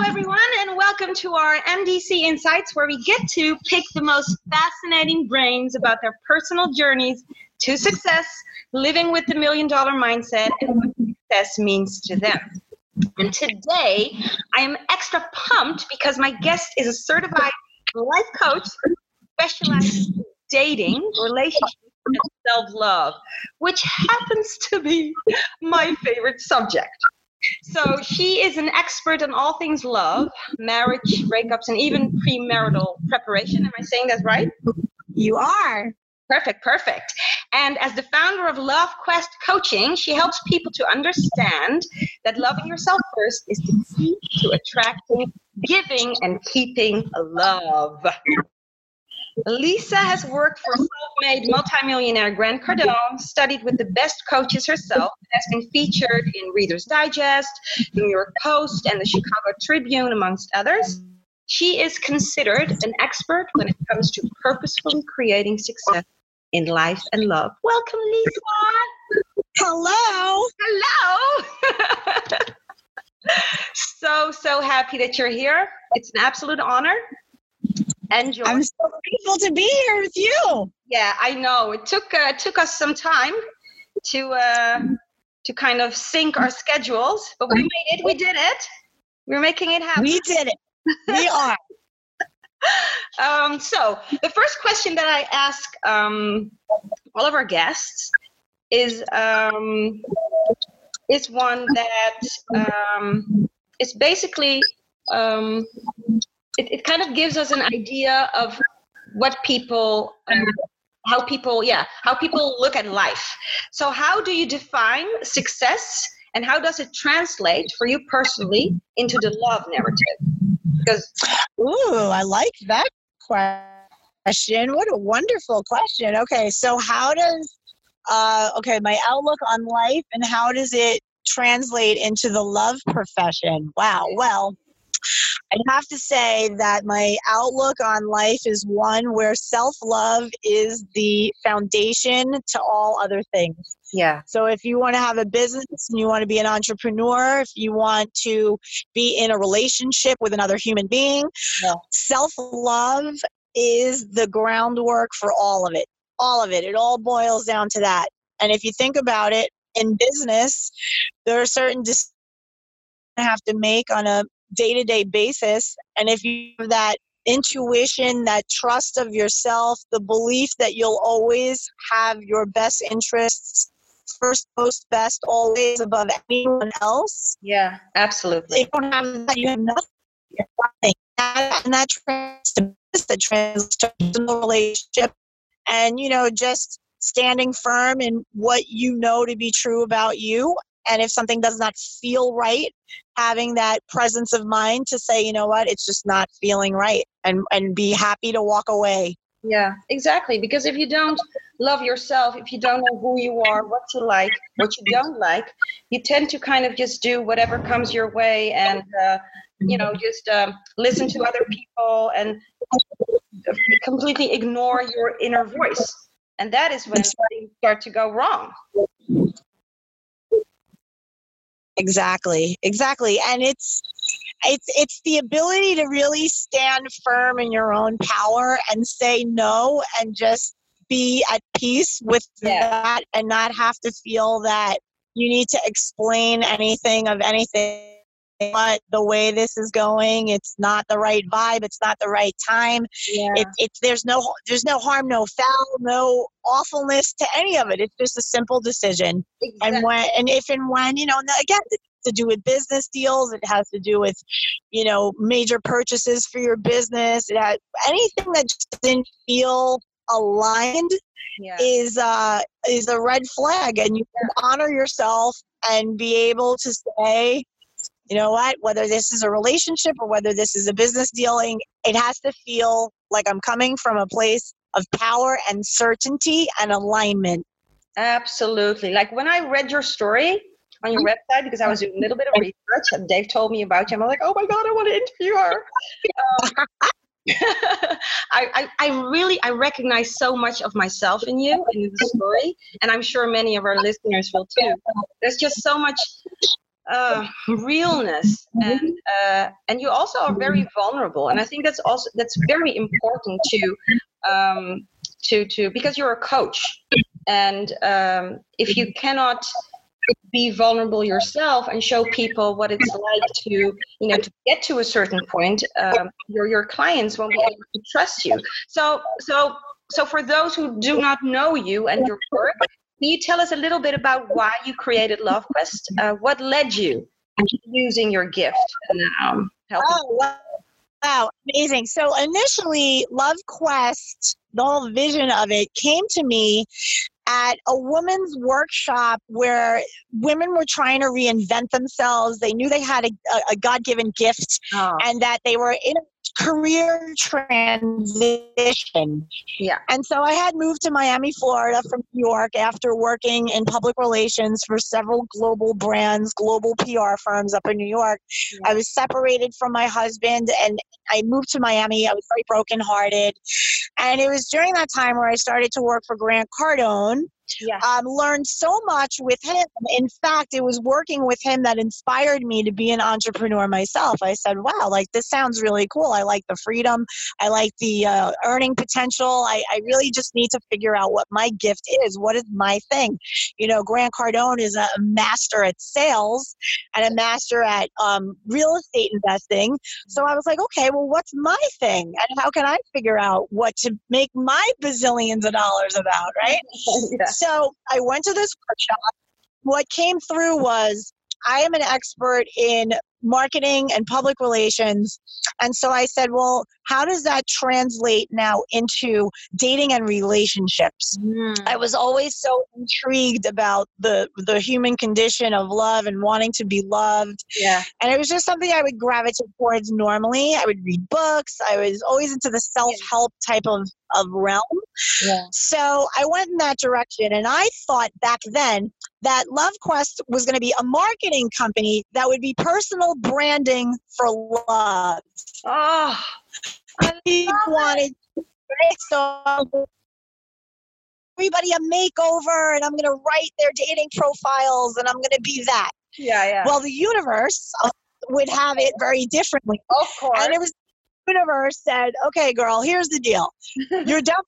Hello, everyone, and welcome to our MDC Insights, where we get to pick the most fascinating brains about their personal journeys to success, living with the million dollar mindset, and what success means to them. And today, I am extra pumped because my guest is a certified life coach specialized in dating, relationships, and self love, which happens to be my favorite subject. So she is an expert on all things love, marriage, breakups, and even premarital preparation. Am I saying that right? You are. Perfect, perfect. And as the founder of Love Quest Coaching, she helps people to understand that loving yourself first is the key to attracting, giving, and keeping love. Lisa has worked for self-made multimillionaire Grant Cardone, studied with the best coaches herself, has been featured in Reader's Digest, New York Post, and the Chicago Tribune, amongst others. She is considered an expert when it comes to purposefully creating success in life and love. Welcome, Lisa. Hello. Hello. so, so happy that you're here. It's an absolute honor. Enjoy. I'm so grateful to be here with you. Yeah, I know. It took uh, took us some time to uh, to kind of sync our schedules, but we made it. We did it. We're making it happen. We did it. We are. um, so the first question that I ask um, all of our guests is um, is one that um, is basically um, it, it kind of gives us an idea of what people um, how people yeah how people look at life. So how do you define success and how does it translate for you personally into the love narrative? Because ooh i like that question. What a wonderful question. Okay so how does uh, okay my outlook on life and how does it translate into the love profession? Wow well I have to say that my outlook on life is one where self love is the foundation to all other things. Yeah. So if you want to have a business and you want to be an entrepreneur, if you want to be in a relationship with another human being, yeah. self love is the groundwork for all of it. All of it. It all boils down to that. And if you think about it, in business, there are certain decisions have to make on a day to day basis. And if you have that intuition, that trust of yourself, the belief that you'll always have your best interests first, most, best, always above anyone else. Yeah, absolutely. If you don't have that, you have nothing. nothing. And that translates to that translates to relationship. And, you know, just standing firm in what you know to be true about you and if something does not feel right having that presence of mind to say you know what? It's just not feeling right and and be happy to walk away. Yeah exactly because if you don't love yourself if you don't know who you are what you like what you don't like you tend to kind of just do whatever comes your way and uh, you know just um, listen to other people and completely ignore your inner voice. And that is when things start to go wrong Exactly. Exactly. And it's it's it's the ability to really stand firm in your own power and say no and just be at peace with yeah. that and not have to feel that you need to explain anything of anything what the way this is going it's not the right vibe it's not the right time yeah. it, it's there's no there's no harm no foul no awfulness to any of it it's just a simple decision exactly. and when and if and when you know again to do with business deals it has to do with you know major purchases for your business it has anything that just didn't feel aligned yeah. is uh is a red flag and you can honor yourself and be able to say you know what, whether this is a relationship or whether this is a business dealing, it has to feel like I'm coming from a place of power and certainty and alignment. Absolutely. Like when I read your story on your website, because I was doing a little bit of research and Dave told me about you, I'm like, oh my God, I want to interview her. Um, I, I, I, really I recognize so much of myself in you in the story, and I'm sure many of our listeners will too. There's just so much uh, realness and uh, and you also are very vulnerable. And i think that's also that's very important to um, to to because you're a coach. And um, if you cannot be vulnerable yourself and show people what it's like to you know to get to a certain point um, your your clients won't be able to trust you. So so so for those who do not know you and your work you tell us a little bit about why you created LoveQuest? Uh, what led you to using your gift and um, helping? Oh, wow. Wow, amazing. So initially, Love Quest, the whole vision of it came to me at a women's workshop where women were trying to reinvent themselves. They knew they had a, a God given gift oh. and that they were in a career transition. Yeah. And so I had moved to Miami, Florida from New York after working in public relations for several global brands, global PR firms up in New York. Yeah. I was separated from my husband and I moved to Miami. I was very brokenhearted. And it was during that time where I started to work for Grant Cardone yeah. um, learned so much with him. In fact, it was working with him that inspired me to be an entrepreneur myself. I said, wow, like this sounds really cool. I like the freedom. I like the uh, earning potential. I, I really just need to figure out what my gift is. What is my thing? You know, Grant Cardone is a master at sales and a master at um, real estate investing. So I was like, okay, well, what's my thing? And how can I figure out what to make my bazillions of dollars about, right? yeah. So I went to this workshop. What came through was I am an expert in marketing and public relations. And so I said, well, how does that translate now into dating and relationships? Mm. I was always so intrigued about the the human condition of love and wanting to be loved. Yeah. And it was just something I would gravitate towards normally. I would read books. I was always into the self-help type of of realm. Yeah. So I went in that direction and I thought back then that LoveQuest was going to be a marketing company that would be personal branding for love. Oh, I wanted so everybody a makeover and I'm going to write their dating profiles and I'm going to be that. Yeah, yeah. Well, the universe uh, would have it very differently. Of course. And it was the universe said, okay, girl, here's the deal. You're definitely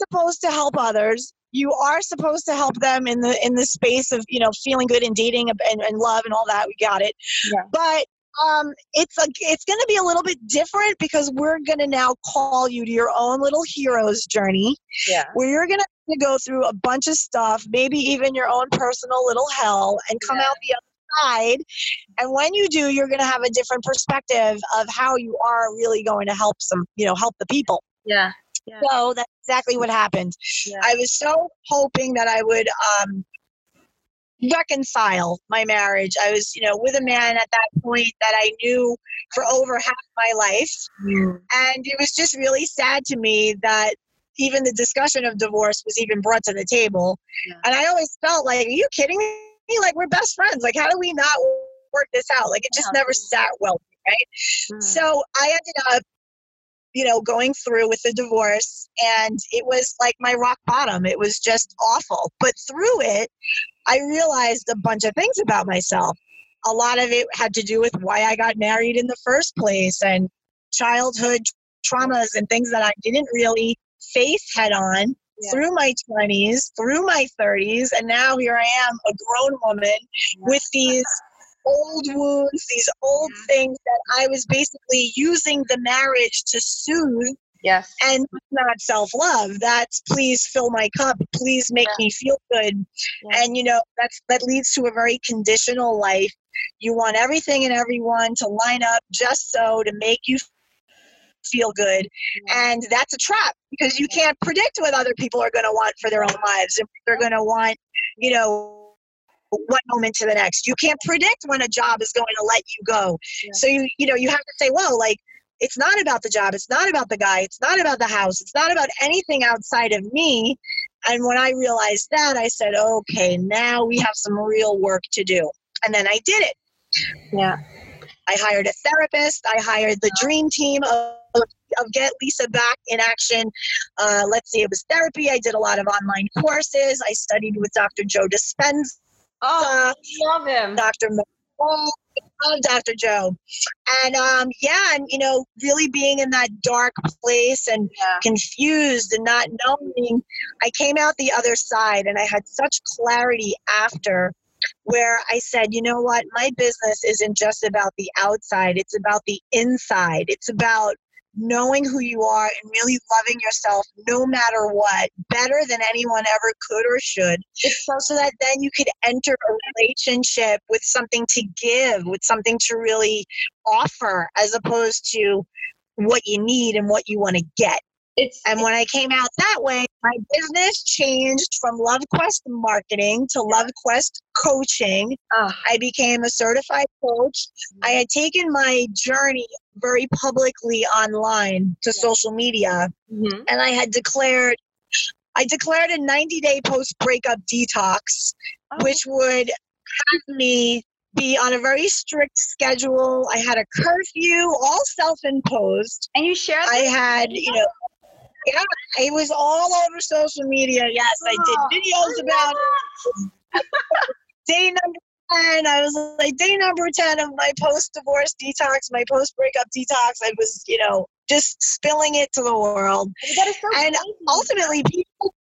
supposed to help others. You are supposed to help them in the in the space of you know feeling good and dating and, and love and all that. We got it. Yeah. But um, it's a, it's going to be a little bit different because we're going to now call you to your own little hero's journey. Yeah. Where you're going to go through a bunch of stuff, maybe even your own personal little hell, and come yeah. out the other side. And when you do, you're going to have a different perspective of how you are really going to help some, you know, help the people. Yeah. Yeah. So that's exactly what happened. Yeah. I was so hoping that I would um, reconcile my marriage. I was, you know, with a man at that point that I knew for over half my life. Mm. And it was just really sad to me that even the discussion of divorce was even brought to the table. Yeah. And I always felt like, are you kidding me? Like, we're best friends. Like, how do we not work this out? Like, it just never sat well, right? Mm. So I ended up you know, going through with the divorce, and it was like my rock bottom. It was just awful. But through it, I realized a bunch of things about myself. A lot of it had to do with why I got married in the first place and childhood traumas and things that I didn't really face head on yeah. through my 20s, through my 30s, and now here I am, a grown woman yeah. with these old wounds, these old yeah. things that I was basically using the marriage to soothe. Yes. And not self love. That's please fill my cup. Please make yeah. me feel good. Yes. And you know, that's that leads to a very conditional life. You want everything and everyone to line up just so to make you feel good. And that's a trap because you can't predict what other people are going to want for their own lives. If they're going to want, you know, one moment to the next. You can't predict when a job is going to let you go. Yeah. So you you know you have to say, well, like it's not about the job, it's not about the guy, it's not about the house, it's not about anything outside of me. And when I realized that, I said, okay, now we have some real work to do. And then I did it. Yeah. I hired a therapist. I hired the dream team of, of Get Lisa Back in Action. Uh, let's see, it was therapy. I did a lot of online courses. I studied with Dr. Joe Dispenza Oh, love him. Dr. Mo. love Dr. Joe. And um, yeah, and you know, really being in that dark place and Yeah. confused and not knowing, I came out the other side and I had such clarity after where I said, you know what, my business isn't just about the outside, it's about the inside. It's about knowing who you are and really loving yourself no matter what, better than anyone ever could or should so so that then you could enter a relationship with something to give, with something to really offer, as opposed to what you need and what you want to get. It's And when I came out that way, my business changed from LoveQuest marketing to LoveQuest coaching. Ah, I became a certified coach. I had taken my journey very publicly online to social media mhm. and I had declared I declared a 90 day post breakup detox, Oh, which would have me be on a very strict schedule. I had a curfew, all self imposed. and you share I had, you know, yeah, it was all over social media. Yes, I Oh, did videos I about day number 10. I was like, day number 10 of my post divorce detox, my post breakup detox. I was, you know, just spilling it to the world. it. That is so And ultimately people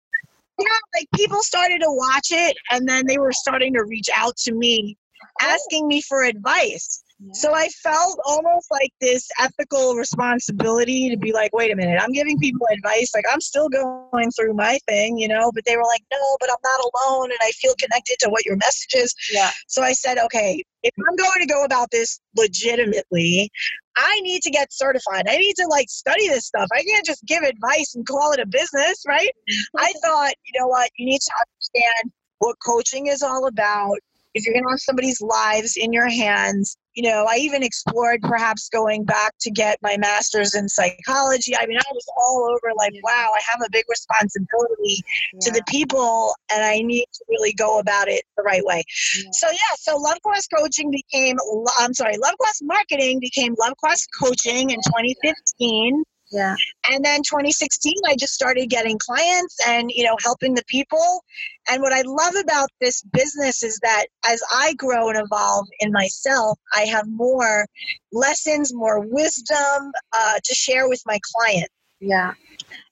yeah like people started to watch it and then they were starting to reach out to me asking me for advice Yeah. so i felt almost like this ethical responsibility to be like wait a minute i'm giving people advice like i'm still going through my thing you know but they were like no but i'm not alone and i feel connected to what your message is yeah. so I said, okay, if I'm going to go about this legitimately, I need to get certified. I need to like study this stuff. I can't just give advice and call it a business, right? Mm-hmm. I thought, you know what, you need to understand what coaching is all about. If you're going to have somebody's lives in your hands, you know, I even explored perhaps going back to get my master's in psychology. I mean, I was all over like, wow, I have a big responsibility to the people and I need to really go about it the right way. Yeah. So yeah, so LoveQuest coaching became I'm sorry, LoveQuest marketing became LoveQuest coaching in 2015. Yeah. And then 2016 I just started getting clients and you know helping the people. And what I love about this business is that as I grow and evolve in myself, I have more lessons, more wisdom uh, to share with my clients. Yeah.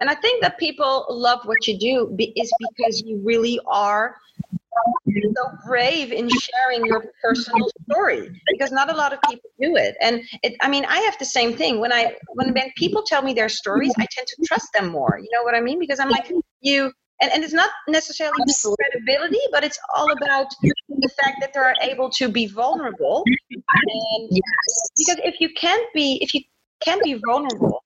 And I think that people love what you do is because you really are so brave in sharing your personal story because not a lot of people do it. And it i mean i have the same thing. When i when, when people tell me their stories i tend to trust them more. You know what i mean? Because i'm like you and, and it's not necessarily Absolutely. credibility but it's all about the fact that they're able to be vulnerable. And because if you can't be if you can't be vulnerable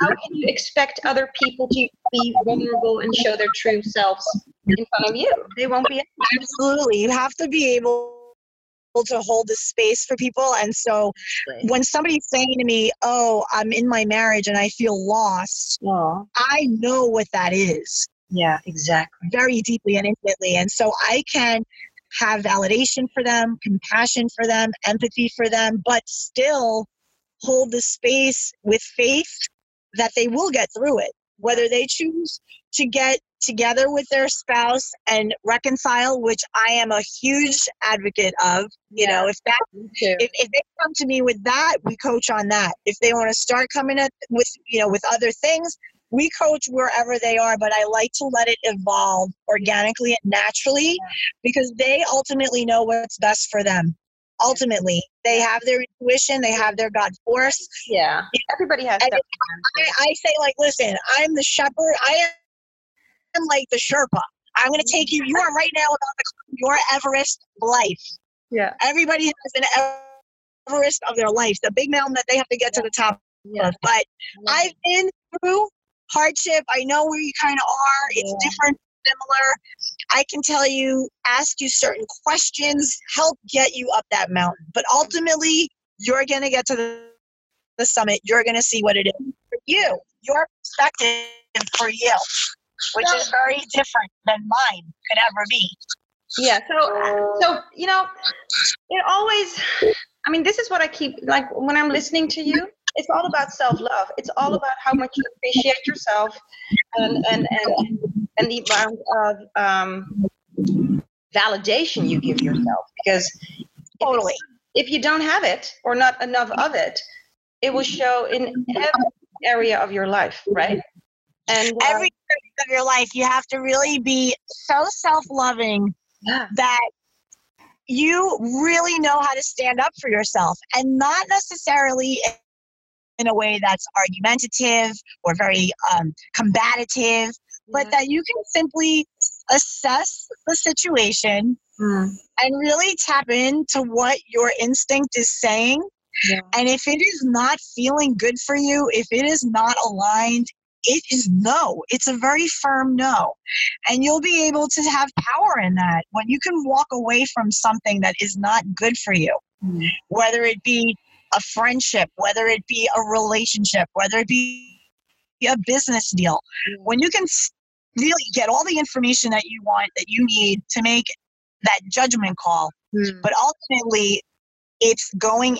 how can you expect other people to be vulnerable and show their true selves in front of you they won't be Absolutely. You have to be able to hold the space for people. And so when somebody's saying to me, Oh, I'm in my marriage and I feel lost, Aw. I know what that is yeah exactly very deeply and intimately. And so I can have validation for them, compassion for them, empathy for them, but still hold the space with faith that they will get through it, whether they choose to get together with their spouse and reconcile, which I am a huge advocate of. You know, if that if, if they come to me with that, we coach on that. If they want to start coming up with you know with other things, we coach wherever they are. But I like to let it evolve organically and naturally because they ultimately know what's best for them. Ultimately, they have their intuition, they have their God force. yeah everybody has that I, I say like, listen, I'm the shepherd. I am like the Sherpa. I'm going to take you. You are right now about the your Everest life. yeah Everybody has an Everest of their life, the big mountain that they have to get to the top yeah of. But I've been through hardship. I know where you kind of are. It's different, similar. I can tell you, ask you certain questions, help get you up that mountain. But ultimately, you're going to get to the, the summit. You're going to see what it is for you, your perspective for you, which is very different than mine could ever be. yeah so so you know it always i mean this is what i keep like when i'm listening to you it's all about self-love. It's all about how much you appreciate yourself and and and, and the amount of um validation you give yourself. Because totally. if, you don't have it or not enough of it it will show in every area of your life right? And uh, every area of your life you have to really be so self-loving yeah. that you really know how to stand up for yourself and not necessarily in a way that's argumentative or very um, combative, but that you can simply assess the situation mm. and really tap into what your instinct is saying. Yeah. And if it is not feeling good for you, if it is not aligned, it is no. It's a very firm no. And you'll be able to have power in that when you can walk away from something that is not good for you, mm. whether it be a friendship, whether it be a relationship, whether it be a business deal. Mm. When you can really get all the information that you want, that you need to make that judgment call, mm. but ultimately it's going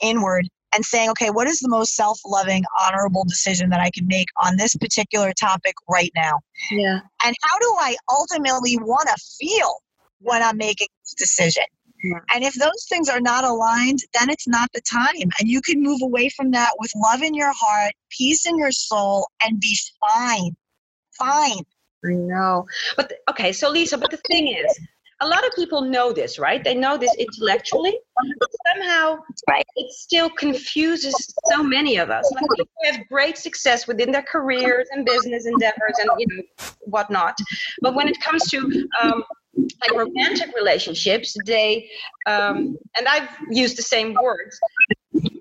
inward and saying, okay, what is the most self loving, honorable decision that I can make on this particular topic right now? Yeah. And how do I ultimately want to feel when I'm making this decision? Yeah. And if those things are not aligned, then it's not the time. And you can move away from that with love in your heart, peace in your soul, and be fine. Fine. I know. But okay, so Lisa, but the thing is, a lot of people know this, right? They know this intellectually, but somehow right. it still confuses so many of us. Like people have great success within their careers and business endeavors and you know whatnot, but when it comes to um, like romantic relationships, they um, and I've used the same words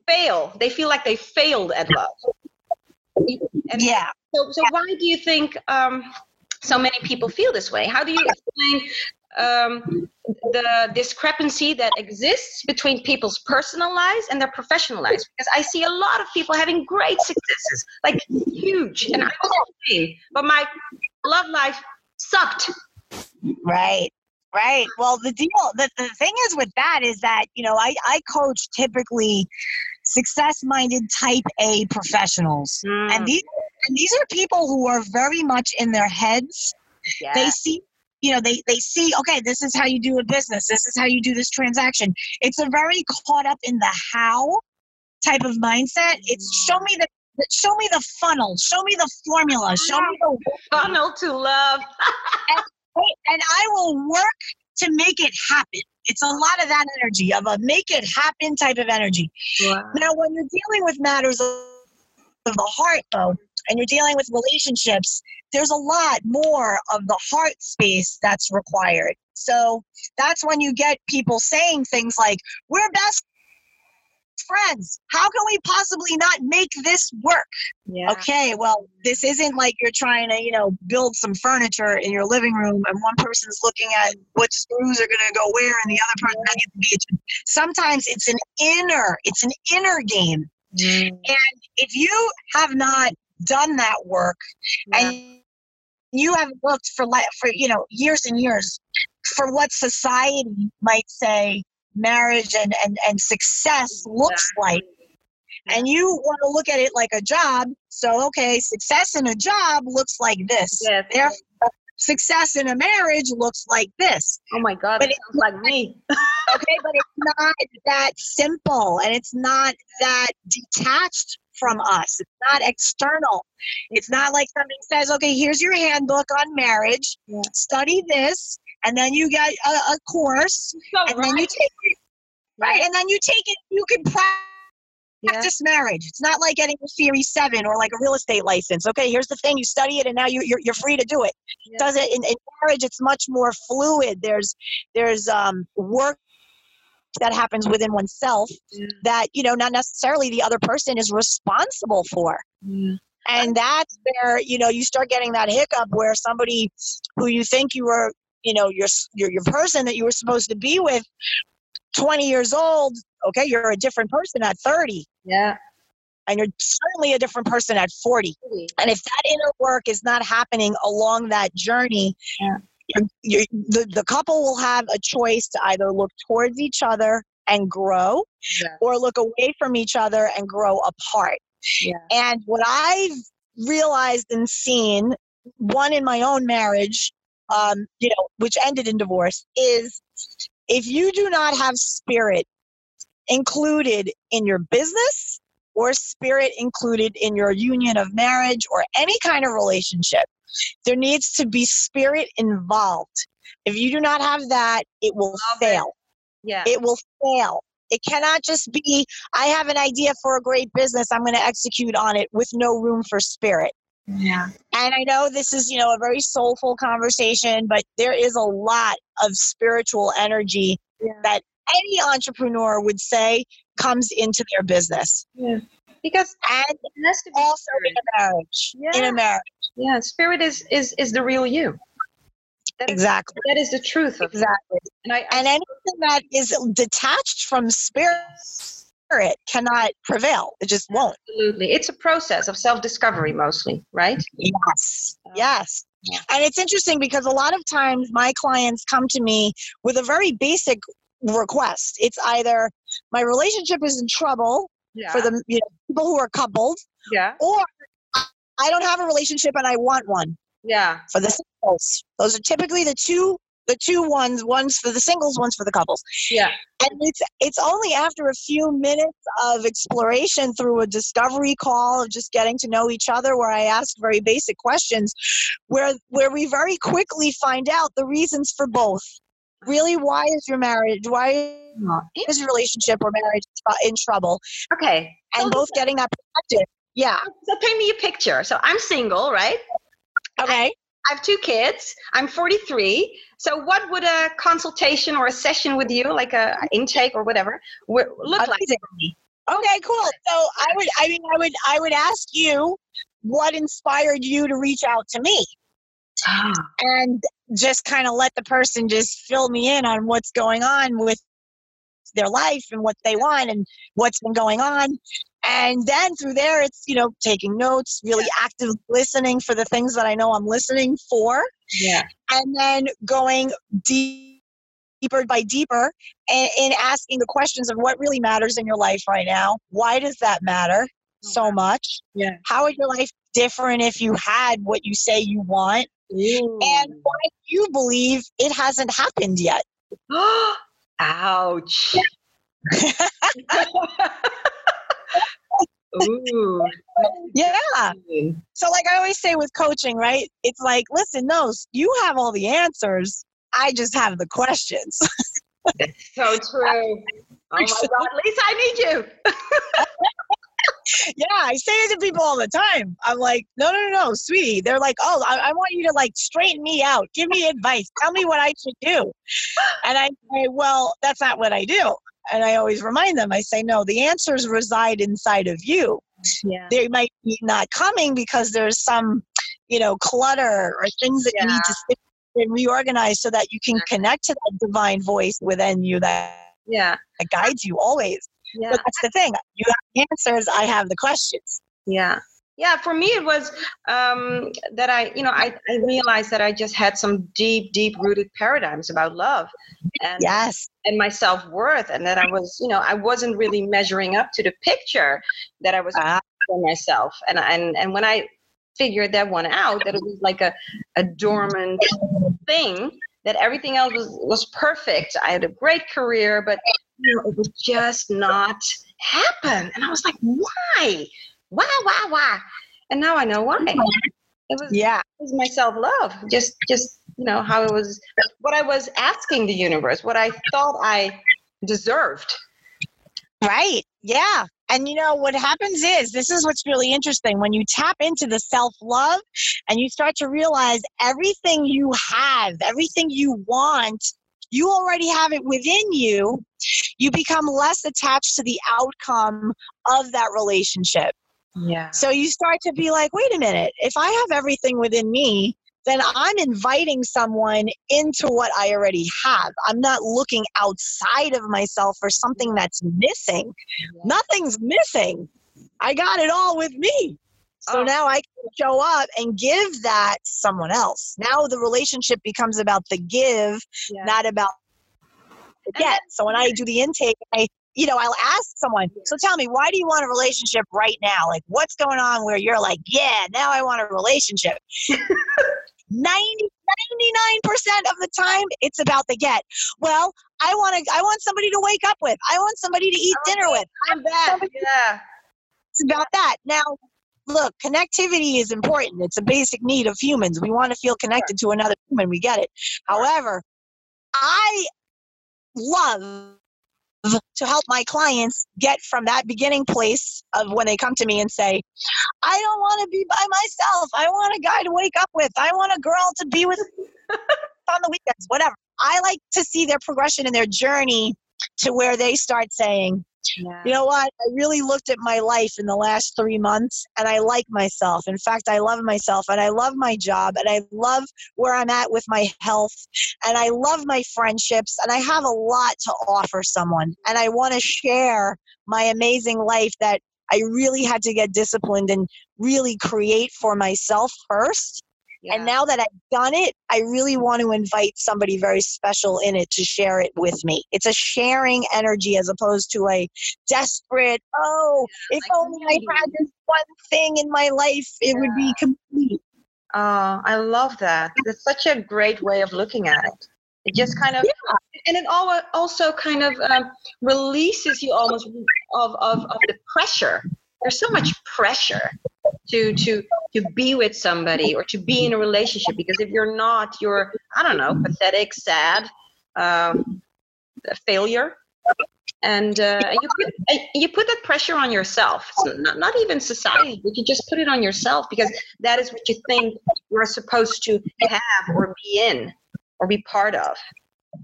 fail. They feel like they failed at love. And yeah. So, so why do you think um, so many people feel this way? How do you explain um, the discrepancy that exists between people's personal lives and their professional lives? Because I see a lot of people having great successes, like huge, and I was the same, but my love life sucked Right. Right. Well, the deal, the, the thing is with that is that, you know, I, I coach typically success minded type A professionals. Mm. And these and these are people who are very much in their heads. Yeah. They see you know they they see okay this is how you do a business this is how you do this transaction it's a very caught up in the how type of mindset it's show me the show me the funnel show me the formula show me the funnel to love and, I will work to make it happen. It's a lot of that energy, of a make it happen type of energy. Wow. Now, when you're dealing with matters of the heart, though, and you're dealing with relationships, there's a lot more of the heart space that's required. So that's when you get people saying things like, We're best friends. How can we possibly not make this work? Yeah. Okay, well, this isn't like you're trying to, you know, build some furniture in your living room and one person's looking at what screws are going to go where and the other person needs to be. Sometimes it's an inner, it's an inner game. Mm. And if you have not done that work yeah. and you have looked for like for you know years and years for what society might say marriage and, and, and success looks like. And you want to look at it like a job. So, okay, success in a job looks like this. Yes. Therefore, success in a marriage looks like this. Oh my God, but it sounds like me. okay, but it's not that simple and it's not that detached from us. It's not external. It's not like somebody says, okay, here's your handbook on marriage. Yeah. Study this and then you get a, a course, so and right. then you take right? And then you take it, you can practice yeah. marriage. It's not like getting a Series 7 or like a real estate license. Okay, here's the thing you study it and now you, you're, you're free to do it. Yeah. Does it in, in marriage, it's much more fluid. There's, there's um, work that happens within oneself yeah. that you know not necessarily the other person is responsible for yeah. and that's where you know you start getting that hiccup where somebody who you think you were you know your your your person that you were supposed to be with 20 years old okay you're a different person at 30 yeah and you're certainly a different person at 40 and if that inner work is not happening along that journey yeah. you're, you're, the, the couple will have a choice to either look towards each other and grow yeah. or look away from each other and grow apart yeah. and what i've realized and seen one in my own marriage um, you know, which ended in divorce, is if you do not have spirit included in your business or spirit included in your union of marriage or any kind of relationship, there needs to be spirit involved. If you do not have that, it will fail. Yeah. It will fail. It cannot just be, I have an idea for a great business, I'm going to execute on it with no room for spirit. Yeah. And I know this is, you know, a very soulful conversation, but there is a lot of spiritual energy Yeah. that any entrepreneur would say comes into their business. yeah. Because And it has to be also spirit. in a marriage. In Yeah. a marriage. Yeah, spirit is is is the real you. That is, Exactly. that is the truth. Exactly. And I, I And anything that is detached from spirit cannot prevail. It just won't. absolutely, it's a process of self discovery mostly, right? Yes. Um, Yes. And it's interesting because a lot of times my clients come to me with a very basic request. It's either my relationship is in trouble Yeah. for the you know, people who are coupled, yeah. or I don't have a relationship and I want one Yeah. for the singles. Those are typically the two the two ones, one's for the singles, one's for the couples. Yeah. And it's it's only after a few minutes of exploration through a discovery call of just getting to know each other where I ask very basic questions where where we very quickly find out the reasons for both. Really, why is your marriage why is your relationship or marriage in trouble? Okay. And So both getting that perspective. Yeah. So paint me a picture. So I'm single, right? Okay. I have two kids. I'm 43. So what would a consultation or a session with you, like a intake or whatever, look like Amazing. me? Okay, cool. So I would I mean I would I would ask you what inspired you to reach out to me ah. and just kind of let the person just fill me in on what's going on with their life and what they want and what's been going on. And then through there it's, you know, taking notes, really active listening for the things that I know I'm listening for Yeah. and then going deep, deeper by deeper and in asking the questions of what really matters in your life right now. Why does that matter oh, so much? Yeah. How would your life be different if you had what you say you want? And why do you believe it hasn't happened yet? Ouch. Ooh. Yeah. So, like I always say with coaching, right? It's like, listen, no, you have all the answers. I just have the questions. So true. Oh my God, Lisa, I need you. yeah, I say it to people all the time. I'm like, no, no, no, no, sweetie. They're like, oh, I, I want you to like straighten me out. Give me advice. Tell me what I should do. And I say, well, that's not what I do. And I always remind them, I say, no, the answers reside inside of you. Yeah. They might be not coming because there's some, you know, clutter or things that you need to sit and reorganize so that you can connect to that divine voice within you that, Yeah. that guides you always. Yeah. But that's the thing. You have the answers, I have the questions. Yeah. Yeah, for me it was um, that I, you know, I, I realized that I just had some deep, deep rooted paradigms about love and Yes. and my self worth, and that I was, you know, I wasn't really measuring up to the picture that I was Ah. for myself, and and and when I figured that one out, that it was like a a dormant thing, that everything else was was perfect. I had a great career, but you know, it would just not happen, and I was like, why? Why, why, why? And now I know why. It was, Yeah. it was my self love. Just, just you know how it was, what I was asking the universe, what I thought I deserved. Right. Yeah. And you know what happens is this is what's really interesting when you tap into the self love and you start to realize everything you have, everything you want, you already have it within you. You become less attached to the outcome of that relationship. Yeah. So you start to be like, wait a minute, if I have everything within me, then I'm inviting someone into what I already have. I'm not looking outside of myself for something that's missing. Nothing's missing. I got it all with me. So Oh. now I can show up and give that someone else. Now the relationship becomes about the give, Yeah. not about the get. So when I do the intake, I you know, I'll ask someone, so tell me, why do you want a relationship right now? Like, what's going on where you're like, yeah, now I want a relationship? 90, 99% of the time it's about the get. Well, I want to I want somebody to wake up with. I want somebody to eat dinner oh, with. I'm back. Yeah. It's about that. Now, look, connectivity is important. It's a basic need of humans. We want to feel connected to another human. We get it. However, I love to help my clients get from that beginning place of when they come to me and say, I don't want to be by myself. I want a guy to wake up with. I want a girl to be with on the weekends, whatever. I like to see their progression and their journey to where they start saying, yeah. You know what? I really looked at my life in the last three months and I like myself. In fact, I love myself and I love my job and I love where I'm at with my health and I love my friendships and I have a lot to offer someone. And I want to share my amazing life that I really had to get disciplined and really create for myself first yeah. And now that I've done it, I really want to invite somebody very special in it to share it with me. It's a sharing energy as opposed to a desperate, oh, yeah, if only I had this one thing in my life, it yeah. would be complete. Oh, I love that. It's such a great way of looking at it. It just kind of, yeah. and it also kind of um, releases you almost of, of, of the pressure. There's so much pressure to to to be with somebody or to be in a relationship because if you're not you're i don't know pathetic sad um, a failure. And uh, you put you put that pressure on yourself. Not, not even society but you just put it on yourself because that is what you think you're supposed to have or be in or be part of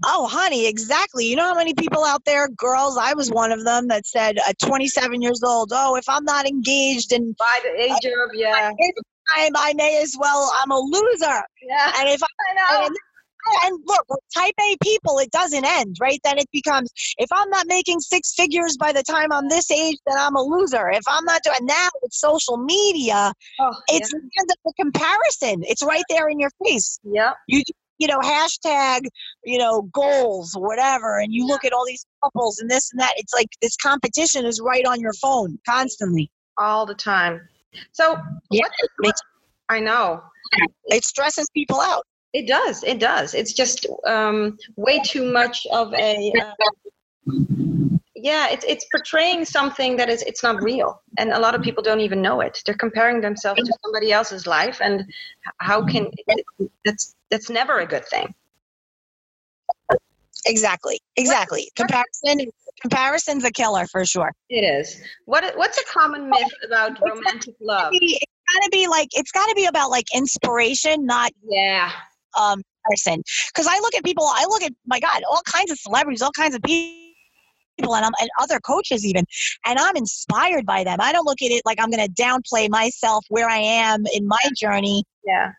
Oh, honey, exactly. You know how many people out there, girls, I was one of them that said at 27 years old, oh, if I'm not engaged and by the age uh, of, yeah. Time, I may as well, I'm a loser. Yeah. And if I, I know. And, and look, with type A people, it doesn't end, right? Then it becomes if I'm not making six figures by the time I'm this age, then I'm a loser. If I'm not doing now with social media, oh, it's yeah. the comparison. It's right there in your face. Yeah. You you know, hashtag, you know, goals, whatever, and you look at all these couples and this and that. It's like this competition is right on your phone constantly. All the time. So, yeah, what, I know. It stresses people out. It does. It does. It's just um, way too much of a. Uh, yeah, it's it's portraying something that is it's not real, and a lot of people don't even know it. They're comparing themselves to somebody else's life, and how can that's that's never a good thing. Exactly. Exactly. Comparison comparison's a killer for sure. It is. What what's a common myth about romantic love? It's gotta be like it's gotta be about like inspiration, not yeah. Um person. Because I look at people, I look at my God, all kinds of celebrities, all kinds of people people and, I'm, and other coaches even and i'm inspired by them i don't look at it like i'm going to downplay myself where i am in my journey yeah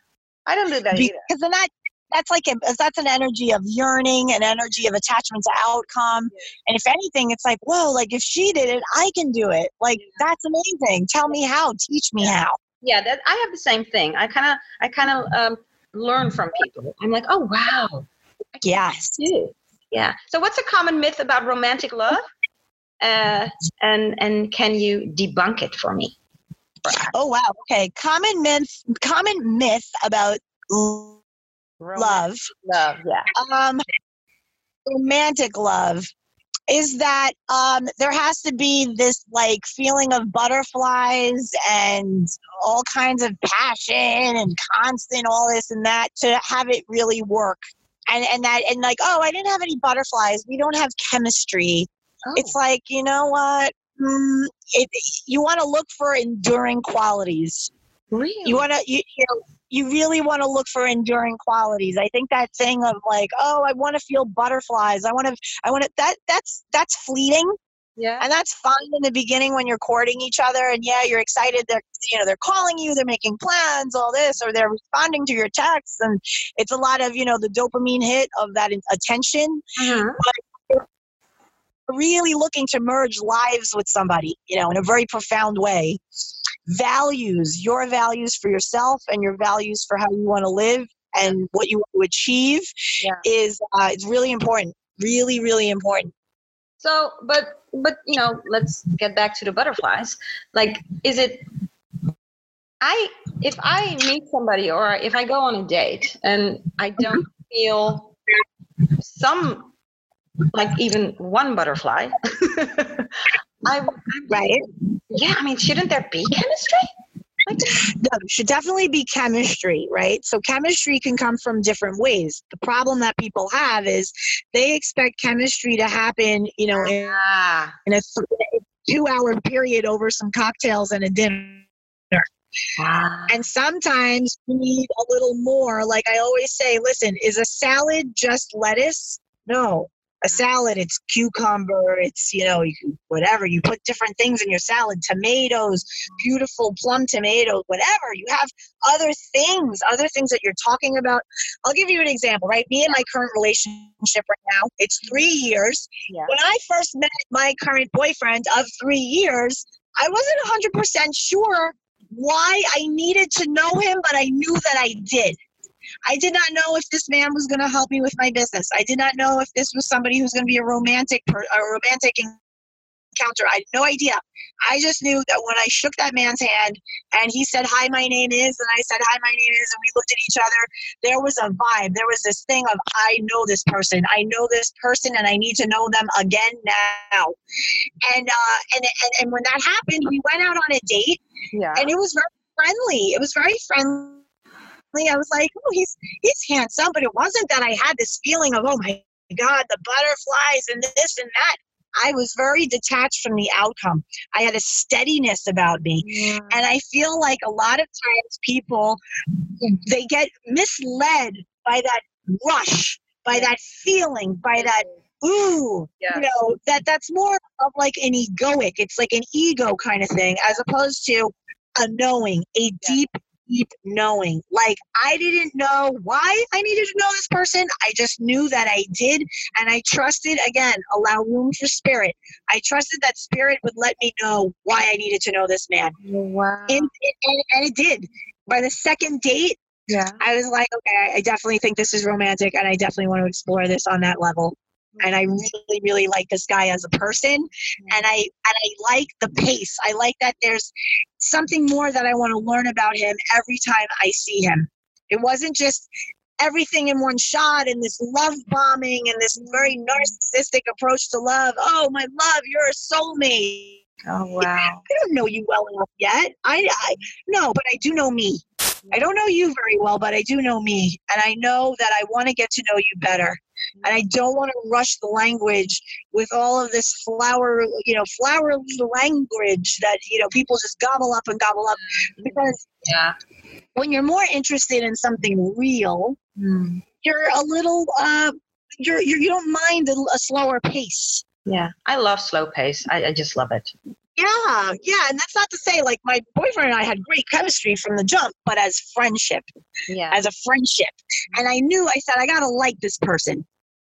i don't do that because either. then that that's like a, that's an energy of yearning an energy of attachment to outcome yeah. and if anything it's like whoa like if she did it i can do it like yeah. that's amazing tell me how teach me how yeah that i have the same thing i kind of i kind of um, learn from people i'm like oh wow yes yeah. So, what's a common myth about romantic love? Uh, and and can you debunk it for me? Oh wow. Okay. Common myth. Common myth about love. Love. Yeah. Um, romantic love is that um, there has to be this like feeling of butterflies and all kinds of passion and constant all this and that to have it really work and and that and like oh i didn't have any butterflies we don't have chemistry oh. it's like you know what mm, it, you want to look for enduring qualities really you want to you, you know you really want to look for enduring qualities i think that thing of like oh i want to feel butterflies i want to i want to that that's that's fleeting yeah. And that's fine in the beginning when you're courting each other and yeah, you're excited they're you know, they're calling you, they're making plans, all this, or they're responding to your texts and it's a lot of, you know, the dopamine hit of that attention. Mm-hmm. But really looking to merge lives with somebody, you know, in a very profound way. Values, your values for yourself and your values for how you want to live and what you want to achieve yeah. is uh, it's really important. Really, really important. So, but but you know, let's get back to the butterflies. Like, is it I if I meet somebody or if I go on a date and I don't feel some like even one butterfly, I right. Yeah, I mean, shouldn't there be chemistry? No, there should definitely be chemistry, right? So chemistry can come from different ways. The problem that people have is they expect chemistry to happen, you know, in, Ah, in a th- two-hour period over some cocktails and a dinner. ah. And sometimes we need a little more. Like I always say, listen, is a salad just lettuce? No. A salad, it's cucumber, it's, you know, you, can- whatever. You put different things in your salad, tomatoes, beautiful plum tomatoes, whatever. You have other things, other things that you're talking about. I'll give you an example, right? Me and my current relationship right now, it's three years. Yeah. When I first met my current boyfriend of three years, I wasn't 100% sure why I needed to know him, but I knew that I did. I did not know if this man was going to help me with my business. I did not know if this was somebody who's going to be a romantic, per, a romantic encounter. I had no idea. I just knew that when I shook that man's hand and he said, "Hi, my name is," and I said, "Hi, my name is," and we looked at each other, there was a vibe. There was this thing of, "I know this person. I know this person, and I need to know them again now." And uh, and and, and when that happened, we went out on a date Yeah. and it was very friendly. It was very friendly. I was like, oh, he's he's handsome, but it wasn't that I had this feeling of, oh my god, the butterflies and this and that. I was very detached from the outcome. I had a steadiness about me, Yeah. and I feel like a lot of times people they get misled by that rush, by that feeling, by that ooh, you know that that's more of like an egoic it's like an ego kind of thing as opposed to a knowing a deep deep knowing. Like i didn't know why i needed to know this person. I just knew that i did and i trusted again allow room for spirit. I trusted that spirit would let me know why i needed to know this man. Wow. and, and, and it did. By the second date yeah. i was like okay i definitely think this is romantic and i definitely want to explore this on that level and I mm-hmm. really, really like this guy as a person, and mm-hmm. I and I like the pace. I like that there's something more that I want to learn about him every time I see him. It wasn't just everything in one shot and this love bombing and this very mm-hmm. narcissistic approach to love. Oh, my love, you're a soulmate. Oh wow. I don't know you well enough yet. I, I no, but I do know me. I don't know you very well, but I do know me, and I know that I want to get to know you better. And I don't want to rush the language with all of this flower, you know, flowery language that you know people just gobble up and gobble up. Because Yeah. when you're more interested in something real, Mm. you're a little, uh, you're, you're you don't mind a, a slower pace. Yeah. I love slow pace. I, I just love it. Yeah, yeah, and that's not to say like my boyfriend and I had great chemistry from the jump, but as friendship, Yeah. as a friendship. And I knew I said I gotta like this person.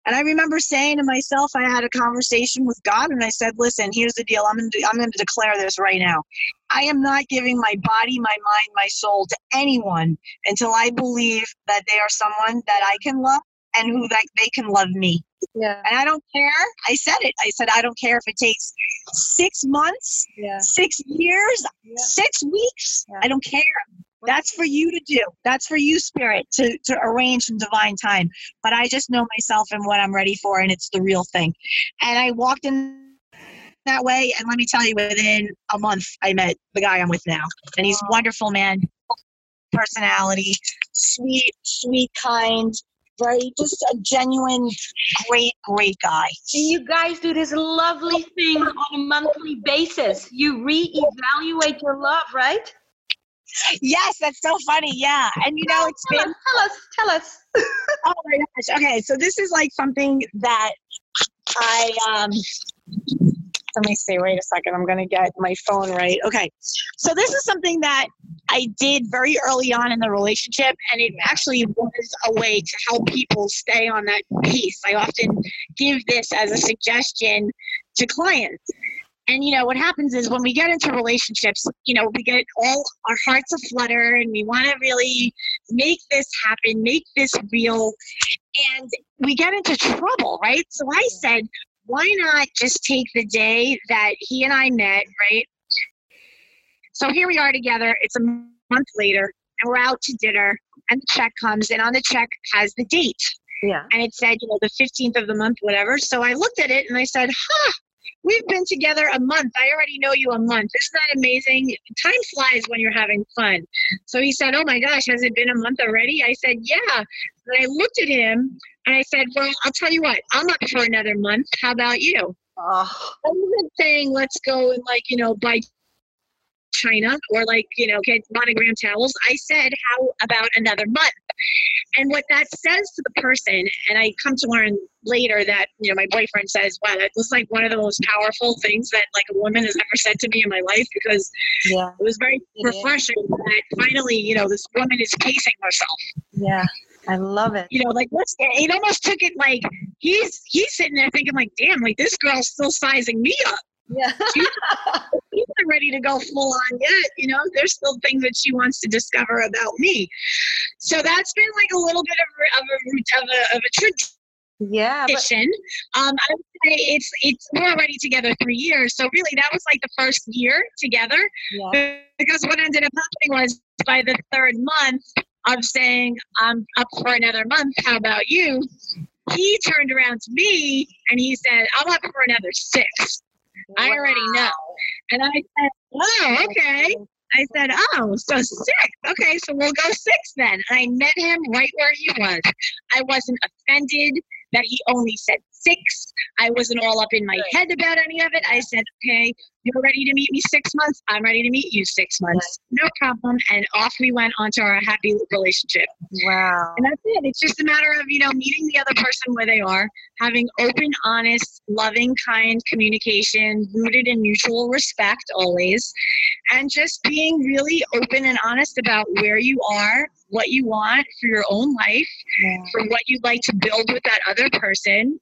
And I remember saying to myself, I had a conversation with God, and I said, "Listen, here's the deal. I'm going to I'm going to declare this right now. I am not giving my body, my mind, my soul to anyone until I believe that they are someone that I can love and who that they can love me. Yeah. And I don't care. I said it. I said I don't care if it takes six months, Yeah. six years, Yeah. six weeks. Yeah. I don't care. That's for you to do. That's for you, spirit, to, to arrange in divine time. But I just know myself and what I'm ready for, and it's the real thing. And I walked in that way, and let me tell you, within a month, I met the guy I'm with now. And he's wonderful, man. Personality, sweet, sweet, kind, very, just a genuine, great, great guy. And you guys do this lovely thing on a monthly basis. You reevaluate your love, right? Yes, that's so funny. Yeah. And you know, it's Tell been us, tell us, tell us. Oh my gosh. Okay, so this is like something that I um let me see, wait a second. I'm gonna get my phone right. Okay. So this is something that I did very early on in the relationship and it actually was a way to help people stay on that pace. I often give this as a suggestion to clients. And you know what happens is when we get into relationships, you know, we get all our hearts aflutter and we want to really make this happen, make this real, and we get into trouble, right? So I said, why not just take the day that he and I met, right? So here we are together. It's a month later, and we're out to dinner, and the check comes, and on the check has the date. Yeah. And it said, you know, the 15th of the month, whatever. So I looked at it and I said, huh, we've been together a month. I already know you a month. Isn't that amazing? Time flies when you're having fun. So he said, oh my gosh, has it been a month already? I said, yeah. And I looked at him and I said, well, I'll tell you what, I'm up for another month. How about you? Oh, I wasn't saying let's go and like, you know, buy China or like, you know, get monogram towels. I said, how about another month? And what that says to the person, and I come to learn later that, you know, my boyfriend says, wow, that was like one of the most powerful things that like a woman has ever said to me in my life because yeah. it was very refreshing that finally, you know, this woman is pacing herself. Yeah. I love it. You know, like let's it almost took it like he's he's sitting there thinking like, damn, like this girl's still sizing me up. Yeah. She's not ready to go full on yet. You know, there's still things that she wants to discover about me. So that's been like a little bit of, a- of a of a of a yeah. But, tradition. Um, I would say it's it's we're already together three years. So really, that was like the first year together. yeah. Because what ended up happening was by the third month of saying I'm up for another month. How about you? He turned around to me and he said, "I'm up for another six. I already know. And I said, "Oh, okay." I said, "Oh, so six. Okay, so we'll go six then." And I met him right where he was. I wasn't offended that he only said six. I wasn't all up in my head about any of it. I said, "Okay, you're ready to meet me six months. I'm ready to meet you six months. No problem." And off we went onto our happy relationship. Wow. And that's it. It's just a matter of, you know, meeting the other person where they are, having open, honest, loving, kind communication, rooted in mutual respect always, and just being really open and honest about where you are, what you want for your own life, Yeah. for what you'd like to build with that other person.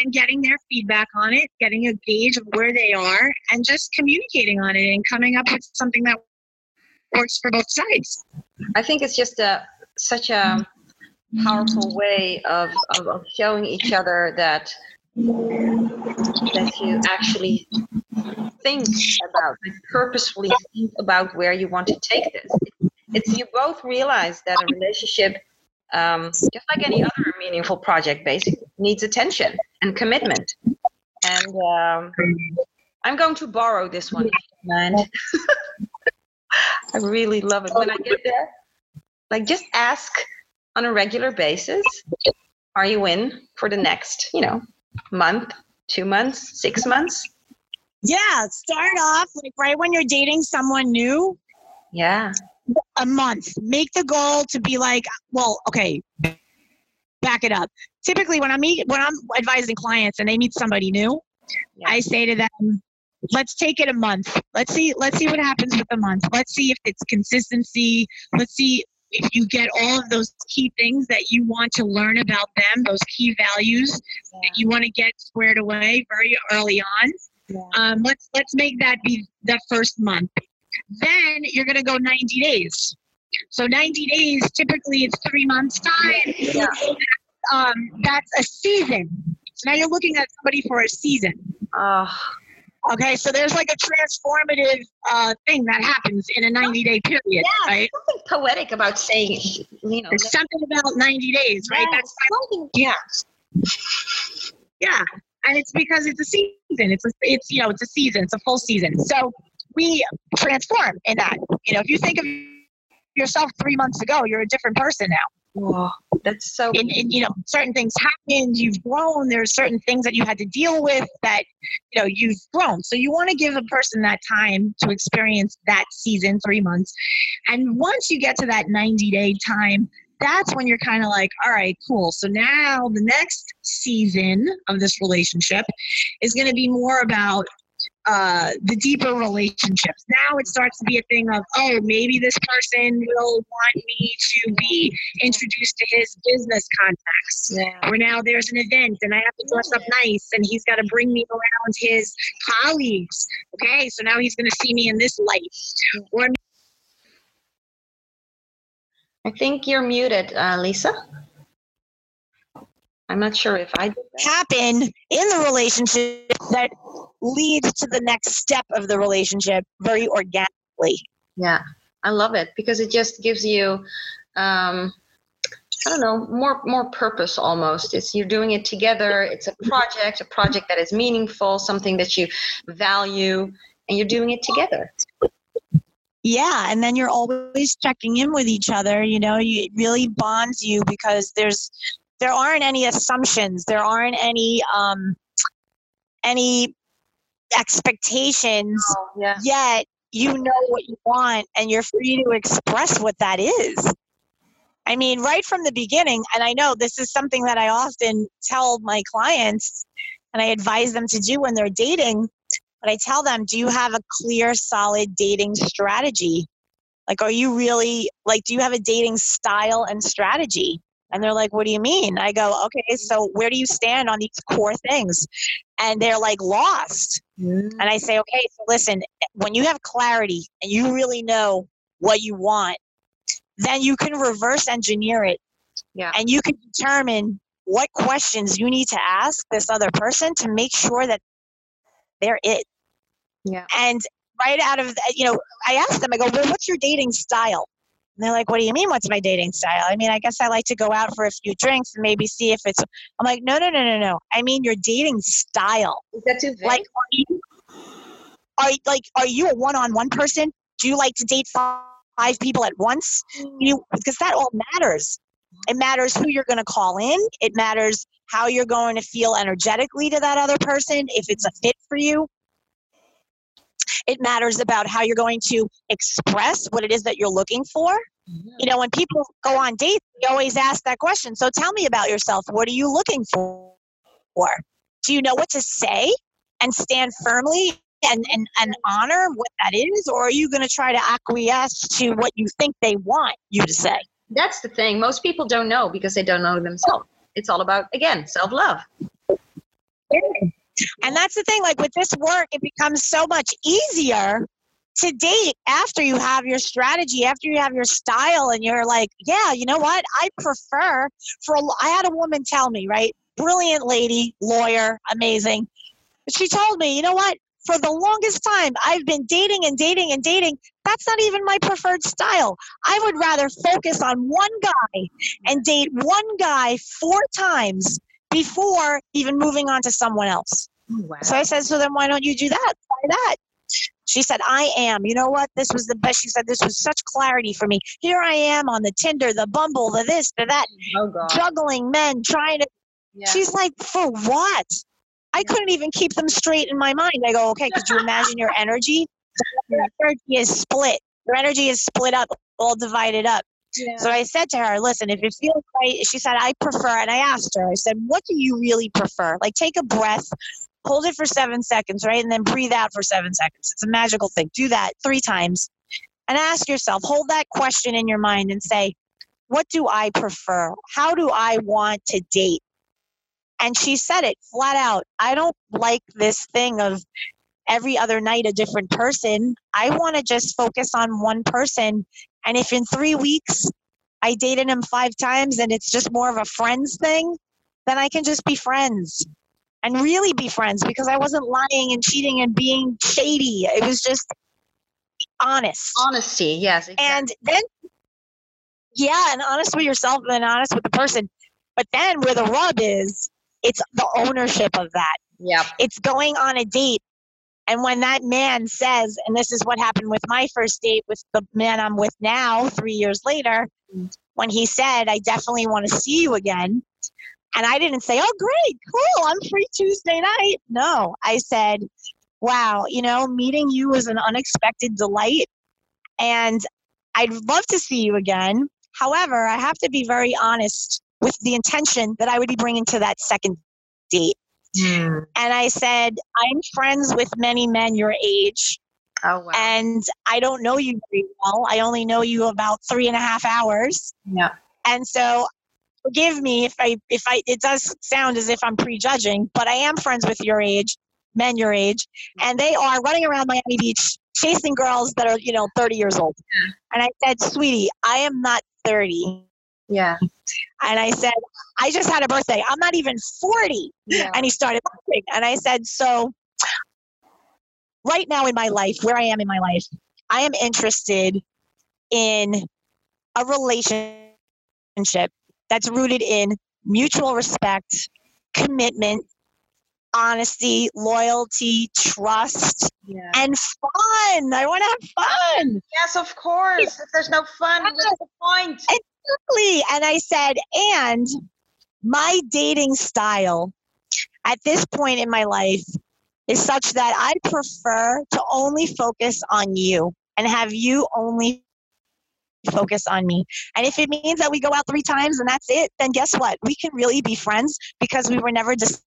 And getting their feedback on it, getting a gauge of where they are, and just communicating on it and coming up with something that works for both sides. I think it's just a such a powerful way of, of, of showing each other that that you actually think about, purposefully think about where you want to take this. It's you both realize that a relationship, um, just like any other meaningful project, basically needs attention and commitment. And um, I'm going to borrow this one, man. I really love it. When I get there, like just ask on a regular basis, are you in for the next, you know, month, two months, six months? Yeah, start off like right when you're dating someone new, Yeah. a month. Make the goal to be like, well, okay, back it up. Typically, when I meet, when I'm advising clients and they meet somebody new, Yeah. I say to them, let's take it a month. Let's see, let's see what happens with the month. Let's see if it's consistency. Let's see if you get all of those key things that you want to learn about them, those key values that you want to get squared away very early on. Yeah. Um, let's let's make that be the first month. Then you're gonna go 90 days. So 90 days, typically it's three months time. Yeah. Um, that's a season. So now you're looking at somebody for a season. Oh, Okay, so there's like a transformative uh, thing that happens in a 90 day period, Yeah. right? something poetic about saying, you know, There's something about 90 days, right? yeah, That's something, yeah. Yeah, and it's because it's a season. It's a, it's you know it's a season. It's a full season. So we transform in that. You know, if you think of yourself three months ago, you're a different person now. Oh, that's so. And, and you know, certain things happened. You've grown. There's certain things that you had to deal with that you know you've grown. So you want to give a person that time to experience that season, three months, and once you get to that 90 day time. That's when you're kind of like, all right, cool. So now the next season of this relationship is going to be more about uh, the deeper relationships. Now it starts to be a thing of, oh, maybe this person will want me to be introduced to his business contacts. yeah. Or now there's an event and I have to dress up nice and he's got to bring me around his colleagues. Okay, so now he's going to see me in this light. Or I think you're muted, uh, Lisa. I'm not sure if I happen in the relationship that leads to the next step of the relationship very organically. Yeah. I love it because it just gives you, um, I don't know, more more purpose almost. It's you're doing it together. It's a project, a project that is meaningful, something that you value, and you're doing it together. Yeah, and then you're always checking in with each other. You know, you, it really bonds you because there's there aren't any assumptions. There aren't any um, any expectations Oh, yeah. yet you know what you want and you're free to express what that is. I mean, right from the beginning, and I know this is something that I often tell my clients and I advise them to do when they're dating, but I tell them, do you have a clear, solid dating strategy? Like, are you really, like, do you have a dating style and strategy? And they're like, what do you mean? I go, okay, so where do you stand on these core things? And they're like lost. Mm. And I say, okay, so listen, when you have clarity and you really know what you want, then you can reverse engineer it. Yeah. And you can determine what questions you need to ask this other person to make sure that they're it. Yeah. And right out of, you know, I asked them, I go, well, what's your dating style? And they're like, what do you mean, what's my dating style? I mean, I guess I like to go out for a few drinks and maybe see if it's, I'm like, no, no, no, no, no. I mean, your dating style. Is that too vague? Like, are you, are like, are you a one-on-one person? Do you like to date five, five people at once? Mm. You because that all matters. It matters who you're going to call in. It matters how you're going to feel energetically to that other person. If it's a fit for you. It matters about how you're going to express what it is that you're looking for. You know, when people go on dates, they always ask that question. So tell me about yourself. What are you looking for? Do you know what to say and stand firmly and, and, and honor what that is? Or are you going to try to acquiesce to what you think they want you to say? That's the thing. Most people don't know because they don't know themselves. It's all about, again, self love. And that's the thing, like with this work, it becomes so much easier to date after you have your strategy, after you have your style, and you're like, yeah, you know what? I prefer for, a, I had a woman tell me, right? Brilliant lady, lawyer, amazing. She told me, you know what? For the longest time, I've been dating and dating and dating. That's not even my preferred style. I would rather focus on one guy and date one guy four times before even moving on to someone else. Wow. So I said, so then why don't you do that? Try that. She said, I am. You know what? This was the best. She said, this was such clarity for me. Here I am on the Tinder, the Bumble, the this, the that, oh, juggling men, trying to. Yeah. She's like, for what? I couldn't even keep them straight in my mind. I go, okay, could you imagine your energy? Your energy is split. Your energy is split up, all divided up. So I said to her, listen, if it feels right, she said, I prefer, and I asked her, I said, what do you really prefer? Like, take a breath, hold it for seven seconds, right? And then breathe out for seven seconds. It's a magical thing. Do that three times and ask yourself, hold that question in your mind and say, what do I prefer? How do I want to date? And she said it flat out. I don't like this thing of every other night a different person. I want to just focus on one person. And if in three weeks I dated him five times and it's just more of a friends thing, then I can just be friends and really be friends because I wasn't lying and cheating and being shady. It was just honest. Honesty, yes. Exactly. And then, yeah, and honest with yourself and honest with the person. But then where the rub is, it's the ownership of that. yeah. It's going on a date. And when that man says, and this is what happened with my first date with the man I'm with now, three years later, when he said, I definitely want to see you again. And I didn't say, oh, great, cool, I'm free Tuesday night. No, I said, wow, you know, meeting you was an unexpected delight. And I'd love to see you again. However, I have to be very honest with the intention that I would be bringing to that second date. Hmm. And I said, I'm friends with many men your age, Oh, wow. and I don't know you very well. I only know you about three and a half hours. yeah. And so forgive me if I if I it does sound as if I'm prejudging, but I am friends with your age, men your age, and they are running around Miami Beach chasing girls that are, you know, 30 years old. And I said, "Sweetie, I am not 30." Yeah. And I said, "I just had a birthday. I'm not even 40." Yeah. And he started laughing. And I said, So, right now in my life, where I am in my life, I am interested in a relationship that's rooted in mutual respect, commitment, honesty, loyalty, trust, Yeah. and fun. I want to have fun. Yes, of course. If there's no fun, what's the point? Exactly. And I said, and my dating style at this point in my life is such that I prefer to only focus on you and have you only focus on me. And if it means that we go out three times and that's it, then guess what? We can really be friends because we were never just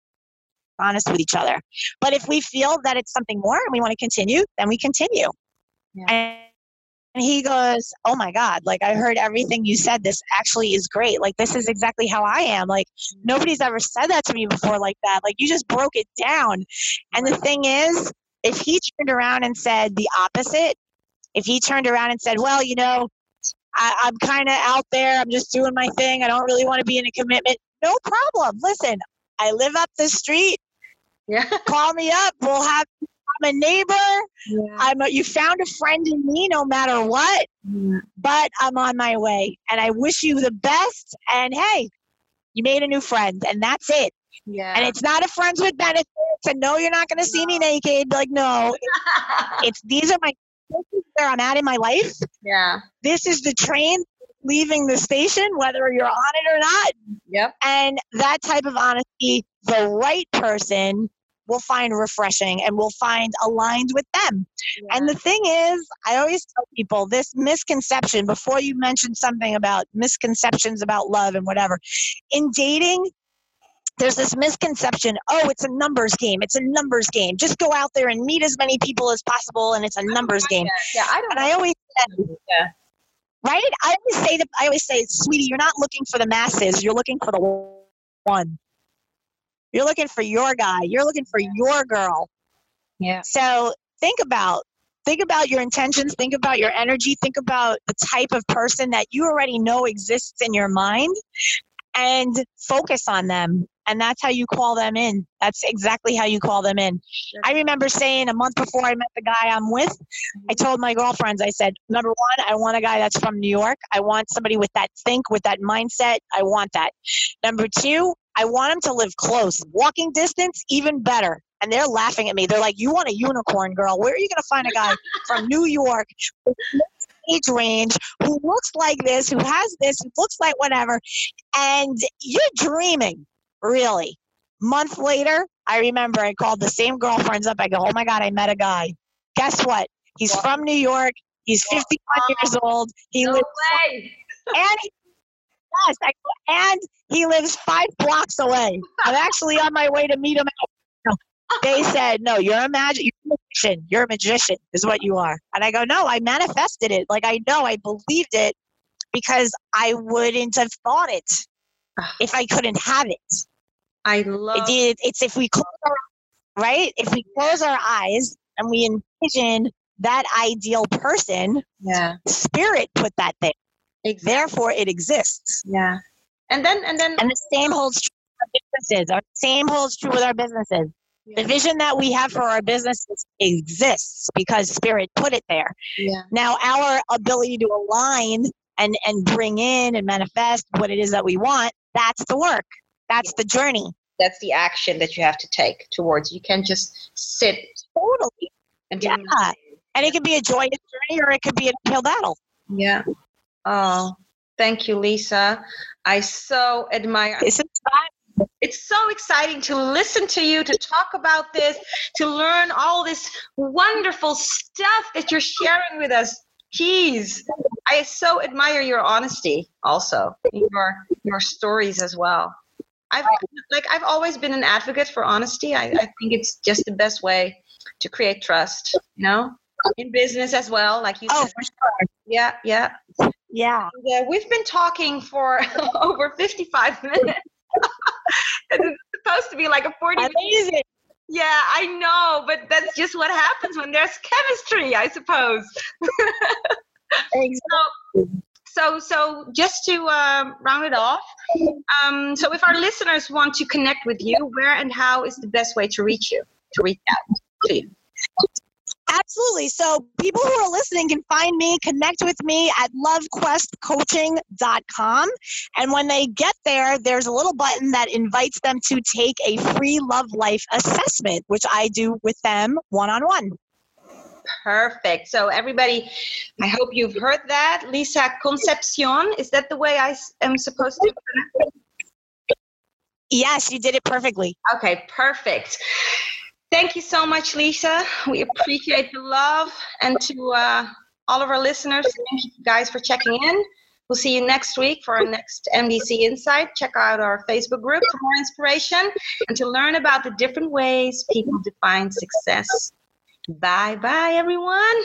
honest with each other. But if we feel that it's something more and we want to continue, then we continue. Yeah. And he goes, Oh my God, like I heard everything you said. This actually is great. Like, this is exactly how I am. Like, nobody's ever said that to me before like that. Like, you just broke it down. And the thing is, if he turned around and said the opposite, if he turned around and said, Well, you know, I, I'm kind of out there, I'm just doing my thing, I don't really want to be in a commitment, no problem. Listen, I live up the street. Yeah. Call me up. We'll have, A neighbor. yeah. I'm a, you found a friend in me no matter what but I'm on my way. And I wish you the best. And hey, you made a new friend, and that's it. Yeah. And it's not a friends with benefits. And no, you're not going to see me naked. Like, no, it's these are my where I'm at in my life. yeah. This is the train leaving the station, whether you're on it or not. Yep. And that type of honesty, the right person will find refreshing and will find aligned with them. And the thing is, I always tell people this misconception before you mention something about misconceptions about love and whatever. In dating, there's this misconception oh, it's a numbers game. It's a numbers game. Just go out there and meet as many people as possible, and it's a numbers game. yeah, I don't And I always said, Yeah. right? I always say that, I always say, sweetie, you're not looking for the masses. You're looking for the one. You're looking for your guy. You're looking for your girl. Yeah. So think about think about your intentions, think about your energy, think about the type of person that you already know exists in your mind and focus on them. And that's how you call them in. That's exactly how you call them in. I remember saying a month before I met the guy I'm with, mm-hmm. I told my girlfriends, I said, number one, I want a guy that's from New York. I want somebody with that think, with that mindset. I want that. Number two, I want him to live close. Walking distance, even better. And they're laughing at me. They're like, You want a unicorn, girl. Where are you going to find a guy from New York with this age range who looks like this, who has this, who looks like whatever? And you're dreaming, really. Month later, I remember I called the same girlfriends up. I go, Oh my God, I met a guy. Guess what? He's Wow. from New York. He's 51 years old. He No lives way. and he, yes, I, and he lives five blocks away. I'm actually on my way to meet him. They said, "No, you're a magic. You're a magician. You're a magician, is what you are." And I go, "No, I manifested it. Like I know, I believed it because I wouldn't have thought it if I couldn't have it. I love It, it- it's if we close our right, if we close our eyes and we envision that ideal person, Yeah. spirit put that there. Exactly. Therefore, it exists. Yeah. And then and then And the same holds true with our businesses. Our same holds true with our businesses. The vision that we have for our businesses exists because spirit put it there. yeah. Now our ability to align and, and bring in and manifest what it is that we want, that's the work. That's the journey. That's the action that you have to take towards. You can't just sit Totally. and do Yeah. And it could be a joyous journey or it could be an uphill battle. Yeah. Oh, thank you, Lisa. I so admire. Isn't? It's so exciting to listen to you, to talk about this, to learn all this wonderful stuff that you're sharing with us. Jeez, I so admire your honesty, also your your stories as well. I've like I've always been an advocate for honesty. I, I think it's just the best way to create trust. You know, in business as well, like you Oh, said. for sure. Yeah, yeah. Yeah. And, uh, we've been talking for over 55 minutes. it's supposed to be like a 40 minute. Amazing. Yeah, I know, but that's just what happens when there's chemistry, I suppose. Exactly. So, so just to um, round it off, um, so if our listeners want to connect with you, where and how is the best way to reach you, to reach out to you? Absolutely. So people who are listening can find me, connect with me at lovequestcoaching.com. And when they get there, there's a little button that invites them to take a free love life assessment, which I do with them one on one. Perfect. So everybody, I hope you've heard that. Lisa Concepcion, is that the way I am supposed to? Yes, you did it perfectly. Okay, perfect. Thank you so much, Lisa. We appreciate the love. And to uh, all of our listeners, thank you guys for checking in. We'll see you next week for our next MDC Insight. Check out our Facebook group for more inspiration and to learn about the different ways people define success. Bye bye, everyone.